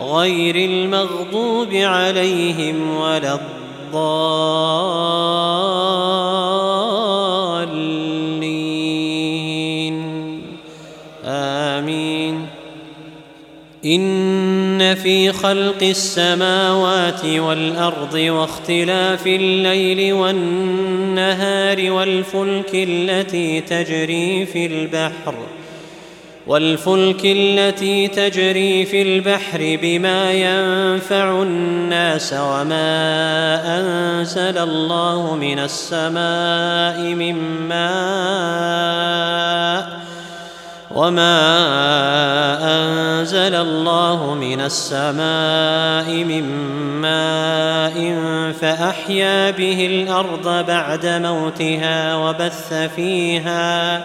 غير المغضوب عليهم ولا الضالين. آمين. إن في خلق السماوات والأرض واختلاف الليل والنهار والفلك التي تجري في البحر والفلك التي تجري في البحر بما ينفع الناس وما أنزل الله من السماء من ماء وما أنزل الله من السماء من ماء فأحيا به الأرض بعد موتها وبث فيها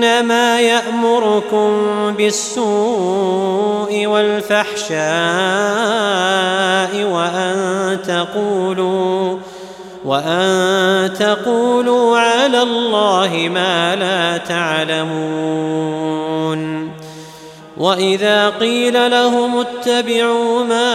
إنما يأمركم بالسوء والفحشاء وأن تقولوا وأن تقولوا على الله ما لا تعلمون وإذا قيل لهم اتبعوا ما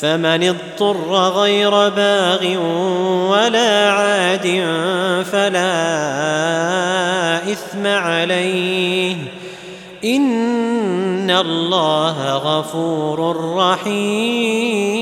فمن اضطر غير باغ ولا عاد فلا إثم عليه. إن الله غفور رحيم.